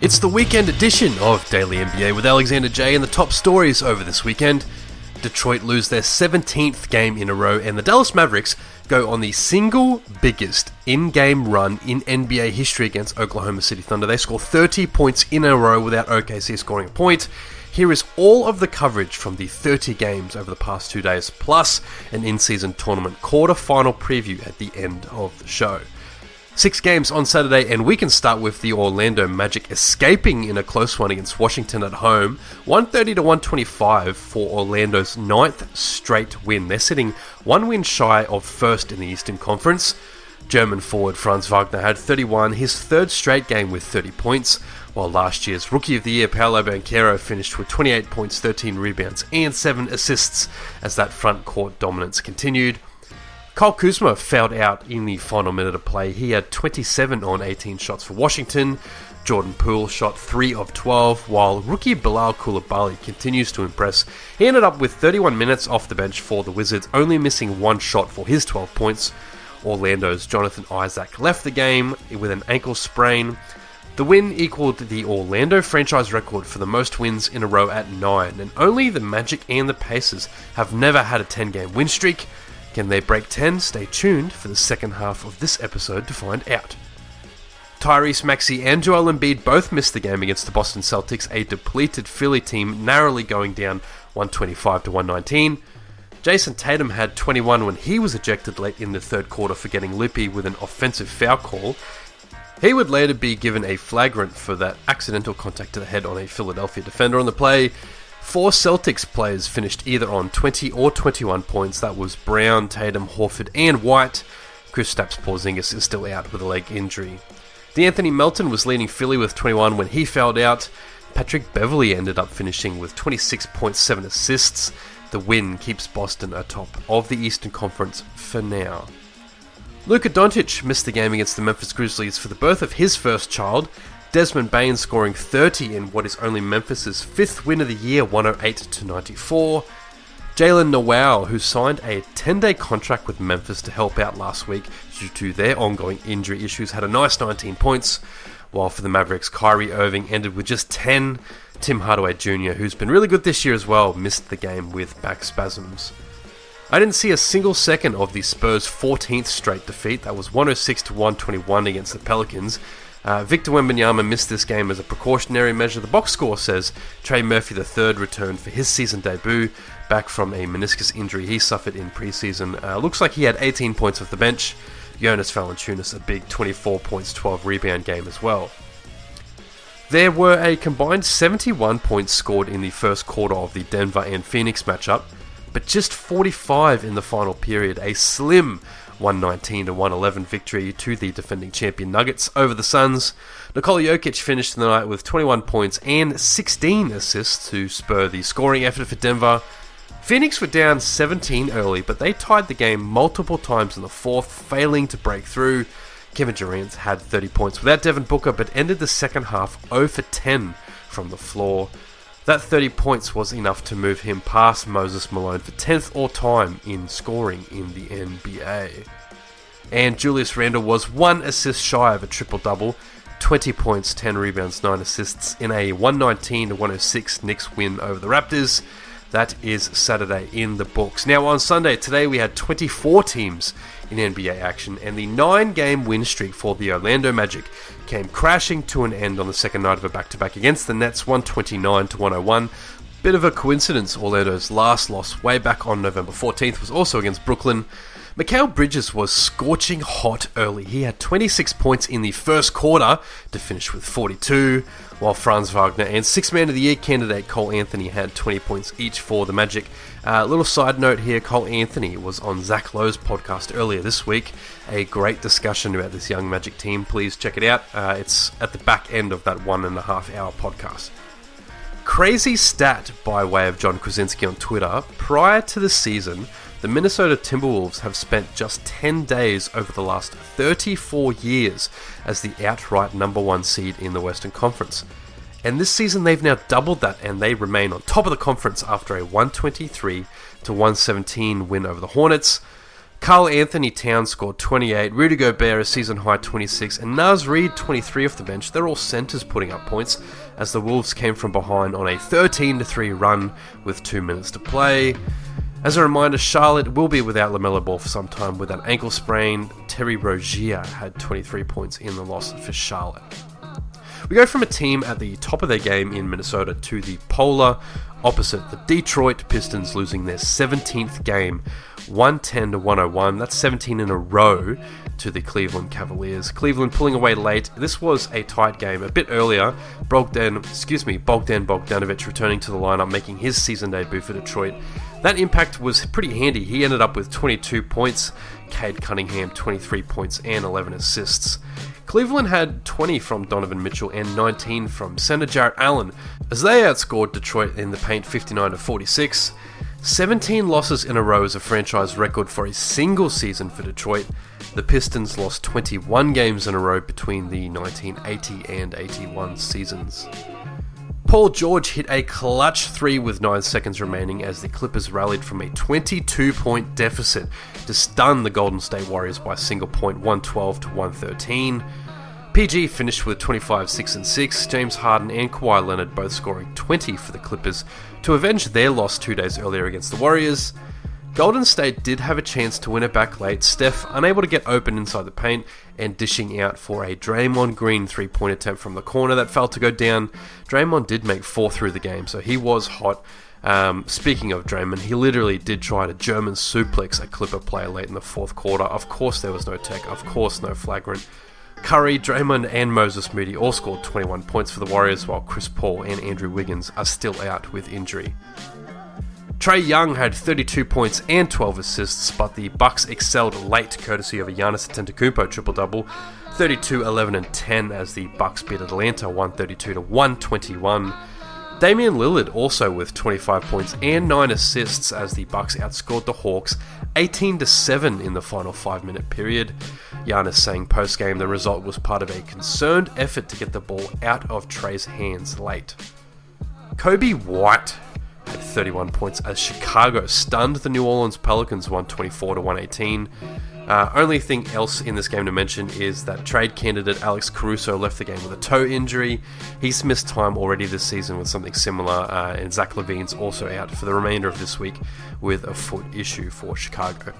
It's the weekend edition of Daily NBA with Alexander J and the top stories over this weekend. Detroit lose their 17th game in a row, and the Dallas Mavericks go on the single biggest in game run in NBA history against Oklahoma City Thunder. They score 30 points in a row without OKC scoring a point. Here is all of the coverage from the 30 games over the past two days, plus an in season tournament quarter final preview at the end of the show. Six games on Saturday, and we can start with the Orlando Magic escaping in a close one against Washington at home, 130 to 125 for Orlando's ninth straight win. They're sitting one win shy of first in the Eastern Conference. German forward Franz Wagner had 31, his third straight game with 30 points, while last year's Rookie of the Year Paolo Banchero finished with 28 points, 13 rebounds, and 7 assists as that front court dominance continued. Kyle Kuzma fouled out in the final minute of play. He had 27 on 18 shots for Washington. Jordan Poole shot 3 of 12, while rookie Bilal Coulibaly continues to impress. He ended up with 31 minutes off the bench for the Wizards, only missing one shot for his 12 points. Orlando's Jonathan Isaac left the game with an ankle sprain. The win equaled the Orlando franchise record for the most wins in a row at 9, and only the Magic and the Pacers have never had a 10 game win streak. Can they break 10? Stay tuned for the second half of this episode to find out. Tyrese Maxey and Joel Embiid both missed the game against the Boston Celtics, a depleted Philly team narrowly going down 125 to 119. Jayson Tatum had 21 when he was ejected late in the third quarter for getting lippy with an offensive foul call. He would later be given a flagrant for that accidental contact to the head on a Philadelphia defender on the play. Four Celtics players finished either on 20 or 21 points. That was Brown, Tatum, Horford, and White. Kristaps Porzingis is still out with a leg injury. De'Anthony Melton was leading Philly with 21 when he fouled out. Patrick Beverley ended up finishing with 26.7 assists. The win keeps Boston atop of the Eastern Conference for now. Luka Doncic missed the game against the Memphis Grizzlies for the birth of his first child. Desmond Bane scoring 30 in what is only Memphis's fifth win of the year, 108 to 94. Jaylen Nowell, who signed a 10 day contract with Memphis to help out last week due to their ongoing injury issues, had a nice 19 points. While for the Mavericks, Kyrie Irving ended with just 10. Tim Hardaway Jr., who's been really good this year as well, missed the game with back spasms. I didn't see a single second of the Spurs' 14th straight defeat. That was 106 to 121 against the Pelicans. Uh, Victor Wembanyama missed this game as a precautionary measure. The box score says Trey Murphy III returned for his season debut, back from a meniscus injury he suffered in preseason. Uh, looks like he had 18 points off the bench. Jonas Valanciunas a big 24 points, 12 rebound game as well. There were a combined 71 points scored in the first quarter of the Denver and Phoenix matchup, but just 45 in the final period, a slim 119 to 111 victory to the defending champion Nuggets over the Suns. Nikola Jokic finished the night with 21 points and 16 assists to spur the scoring effort for Denver. Phoenix were down 17 early, but they tied the game multiple times in the fourth, failing to break through. Kevin Durant had 30 points without Devin Booker, but ended the second half 0 for 10 from the floor. That 30 points was enough to move him past Moses Malone for 10th all time in scoring in the NBA. And Julius Randle was one assist shy of a triple double 20 points, 10 rebounds, 9 assists in a 119 106 Knicks win over the Raptors. That is Saturday in the books. Now, on Sunday, today we had 24 teams in NBA action, and the nine game win streak for the Orlando Magic came crashing to an end on the second night of a back to back against the Nets, 129 to 101. Bit of a coincidence, Orlando's last loss way back on November 14th was also against Brooklyn. Mikal Bridges was scorching hot early. He had 26 points in the first quarter to finish with 42, while Franz Wagner and Six Man of the Year candidate Cole Anthony had 20 points each for the Magic. Uh, little side note here Cole Anthony was on Zach Lowe's podcast earlier this week. A great discussion about this young Magic team. Please check it out. Uh, it's at the back end of that one and a half hour podcast. Crazy stat by way of Jon Krawczynski on Twitter. Prior to the season, the Minnesota Timberwolves have spent just 10 days over the last 34 years as the outright number one seed in the Western Conference. And this season they've now doubled that and they remain on top of the conference after a 123 to 117 win over the Hornets. Karl Anthony Towns scored 28, Rudy Gobert a season high 26, and Naz Reid 23 off the bench. They're all centres putting up points as the Wolves came from behind on a 13 3 run with two minutes to play. As a reminder, Charlotte will be without LaMelo Ball for some time with an ankle sprain. Terry Rozier had 23 points in the loss for Charlotte. We go from a team at the top of their game in Minnesota to the polar opposite, the Detroit Pistons losing their 17th game, 110 to 101. That's 17 in a row to the Cleveland Cavaliers. Cleveland pulling away late. This was a tight game. A bit earlier, Bogdan, excuse me, Bojan Bogdanovic returning to the lineup, making his season debut for Detroit. That impact was pretty handy. He ended up with 22 points, Cade Cunningham 23 points and 11 assists. Cleveland had 20 from Donovan Mitchell and 19 from center Jarrett Allen as they outscored Detroit in the paint 59 to 46. 17 losses in a row is a franchise record for a single season for Detroit. The Pistons lost 21 games in a row between the 1980 and 81 seasons. Paul George hit a clutch three with 9 seconds remaining as the Clippers rallied from a 22 point deficit to stun the Golden State Warriors by a single point 112 to 113. PG finished with 25, 6 and 6. James Harden and Kawhi Leonard both scoring 20 for the Clippers to avenge their loss two days earlier against the Warriors. Golden State did have a chance to win it back late. Steph unable to get open inside the paint and dishing out for a Draymond Green three point attempt from the corner that fell to go down. Draymond did make four through the game, so he was hot. Um, speaking of Draymond, he literally did try to German suplex a Clipper player late in the fourth quarter. Of course, there was no tech, of course, no flagrant. Curry, Draymond, and Moses Moody all scored 21 points for the Warriors, while Chris Paul and Andrew Wiggins are still out with injury. Trae Young had 32 points and 12 assists, but the Bucks excelled late, courtesy of a Giannis Antetokounmpo triple-double, 32, 11, and 10 as the Bucks beat Atlanta 132 to 121. Damian Lillard also with 25 points and 9 assists as the Bucks outscored the Hawks 18 to 7 in the final 5-minute period. Giannis saying post-game the result was part of a concerned effort to get the ball out of Trae's hands late. Coby White 31 points as Chicago stunned the New Orleans Pelicans 124 to 118. Uh, only thing else in this game to mention is that trade candidate Alex Caruso left the game with a toe injury. He's missed time already this season with something similar, uh, and Zach LaVine's also out for the remainder of this week with a foot issue for Chicago.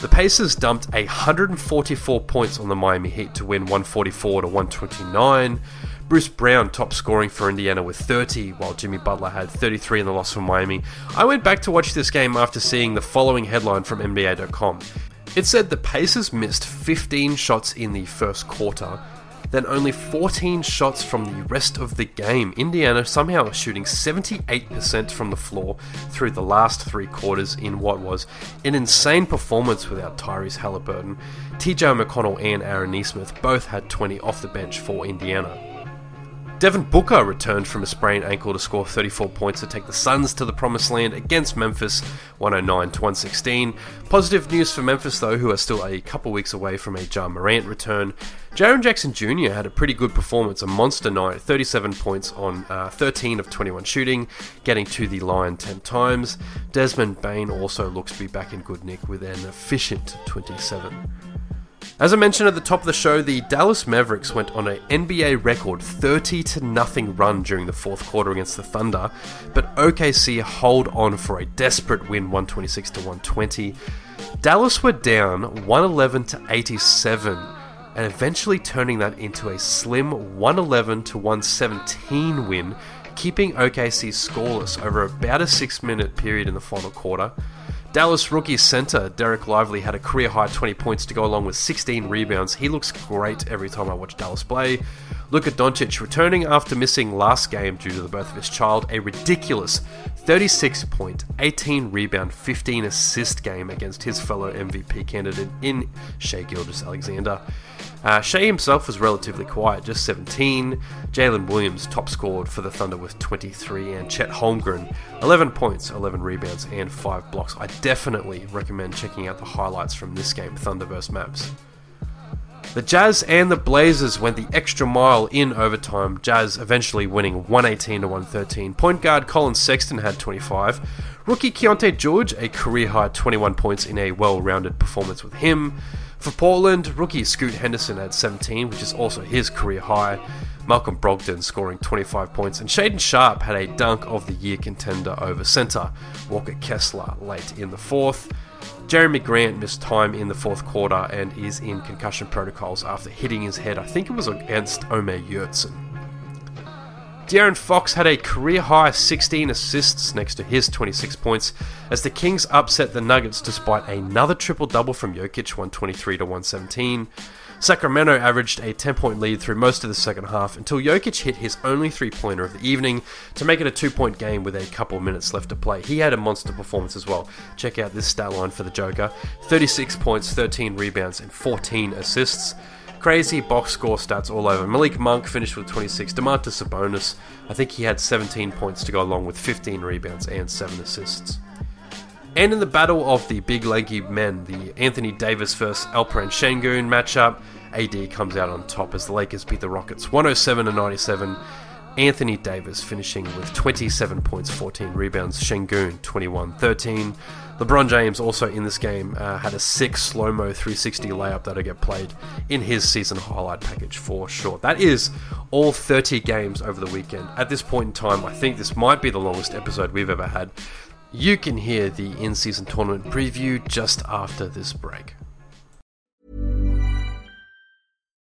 The Pacers dumped 144 points on the Miami Heat to win 144 to 129. Bruce Brown top scoring for Indiana with 30, while Jimmy Butler had 33 in the loss for Miami. I went back to watch this game after seeing the following headline from NBA.com. It said the Pacers missed 15 shots in the first quarter, then only 14 shots from the rest of the game. Indiana somehow shooting 78% from the floor through the last three quarters in what was an insane performance without Tyrese Halliburton. TJ McConnell and Aaron Nesmith both had 20 off the bench for Indiana. Devin Booker returned from a sprained ankle to score 34 points to take the Suns to the promised land against Memphis 109 to 116. Positive news for Memphis though, who are still a couple weeks away from a Ja Morant return. Jaren Jackson Jr. had a pretty good performance, a monster night, 37 points on uh, 13 of 21 shooting, getting to the line 10 times. Desmond Bane also looks to be back in good nick with an efficient 27. As I mentioned at the top of the show, the Dallas Mavericks went on an NBA record 30 to nothing run during the fourth quarter against the Thunder, but OKC hold on for a desperate win 126 to 120. Dallas were down 111 to 87 and eventually turning that into a slim 111 to 117 win, keeping OKC scoreless over about a 6 minute period in the final quarter. Dallas rookie center Dereck Lively had a career high 20 points to go along with 16 rebounds. He looks great every time I watch Dallas play. Luka Doncic returning after missing last game due to the birth of his child, a ridiculous 36 point, 18 rebound, 15 assist game against his fellow MVP candidate in Shai Gilgeous-Alexander. Uh, Shai himself was relatively quiet, just 17. Jalen Williams top scored for the Thunder with 23, and Chet Holmgren 11 points, 11 rebounds, and 5 blocks. I definitely recommend checking out the highlights from this game, Thunder vs. Mavs. The Jazz and the Blazers went the extra mile in overtime. Jazz eventually winning 118 to 113. Point guard Collin Sexton had 25. Rookie Keyonte George a career high 21 points in a well-rounded performance with him. For Portland, rookie Scoot Henderson had 17, which is also his career high. Malcolm Brogdon scoring 25 points, and Shaedon Sharpe had a dunk of the year contender over centre Walker Kessler late in the fourth. Jerami Grant missed time in the fourth quarter and is in concussion protocols after hitting his head. I think it was against Omer Yurtseven. De'Aaron Fox had a career high 16 assists next to his 26 points as the Kings upset the Nuggets despite another triple double from Jokic 123 to 117. Sacramento averaged a 10 point lead through most of the second half until Jokic hit his only three pointer of the evening to make it a two point game with a couple minutes left to play. He had a monster performance as well. Check out this stat line for the Joker 36 points, 13 rebounds, and 14 assists. Crazy box score stats all over. Malik Monk finished with 26. Domantas Sabonis, I think he had 17 points to go along with 15 rebounds and 7 assists. And in the battle of the big lanky men, the Anthony Davis vs Alperen Sengun matchup, AD comes out on top as the Lakers beat the Rockets 107 to 97. Anthony Davis finishing with 27 points, 14 rebounds. Sengun 21 13. LeBron James also in this game uh, had a six slow mo 360 layup that'll get played in his season highlight package for sure. That is all 30 games over the weekend. At this point in time, I think this might be the longest episode we've ever had. You can hear the in season tournament preview just after this break.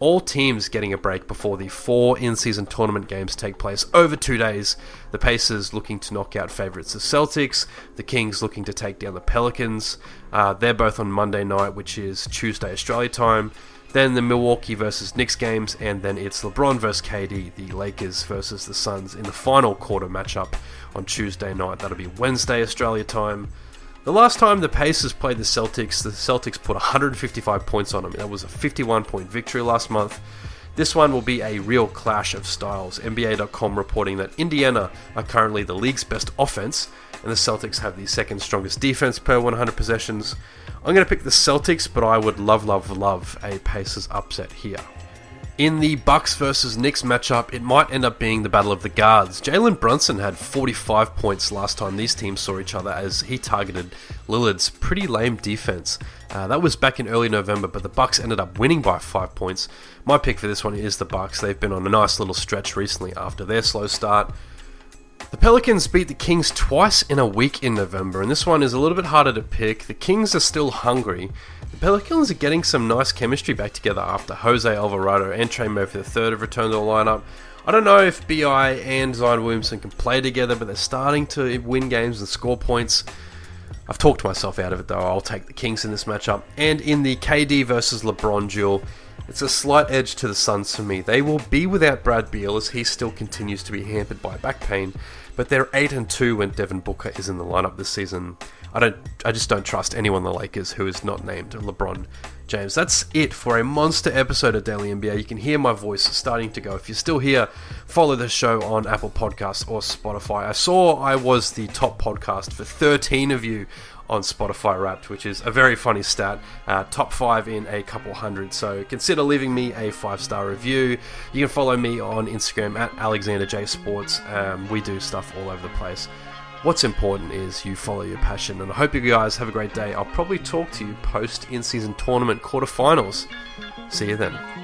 all teams getting a break before the four in season tournament games take place over two days. The Pacers looking to knock out favourites the Celtics, the Kings looking to take down the Pelicans. Uh, they're both on Monday night, which is Tuesday Australia time. Then the Milwaukee versus Knicks games, and then it's LeBron versus KD, the Lakers versus the Suns in the final quarter matchup on Tuesday night. That'll be Wednesday Australia time. The last time the Pacers played the Celtics, the Celtics put 155 points on them. That was a 51 point victory last month. This one will be a real clash of styles. NBA.com reporting that Indiana are currently the league's best offense, and the Celtics have the second strongest defense per 100 possessions. I'm going to pick the Celtics, but I would love, love, love a Pacers upset here. In the Bucks versus Knicks matchup, it might end up being the battle of the guards. Jalen Brunson had 45 points last time these teams saw each other as he targeted Lillard's pretty lame defense. Uh, that was back in early November, but the Bucks ended up winning by five points. My pick for this one is the Bucks. They've been on a nice little stretch recently after their slow start. The Pelicans beat the Kings twice in a week in November, and this one is a little bit harder to pick. The Kings are still hungry. The Pelicans are getting some nice chemistry back together after Jose Alvarado and Trey Murphy III have returned to the lineup. I don't know if BI and Zion Williamson can play together, but they're starting to win games and score points. I've talked myself out of it though. I'll take the Kings in this matchup. And in the KD versus LeBron duel, it's a slight edge to the Suns for me. They will be without Brad Beal as he still continues to be hampered by back pain, but they're 8 and 2 when Devin Booker is in the lineup this season. I don't I just don't trust anyone the Lakers who is not named LeBron James. That's it for a monster episode of Daily NBA. You can hear my voice starting to go. If you're still here, follow the show on Apple Podcasts or Spotify. I saw I was the top podcast for 13 of you on Spotify Wrapped, which is a very funny stat. Uh, top five in a couple hundred. So consider leaving me a five star review. You can follow me on Instagram at Alexander J Sports. Um, we do stuff all over the place. What's important is you follow your passion, and I hope you guys have a great day. I'll probably talk to you post in season tournament quarterfinals. See you then.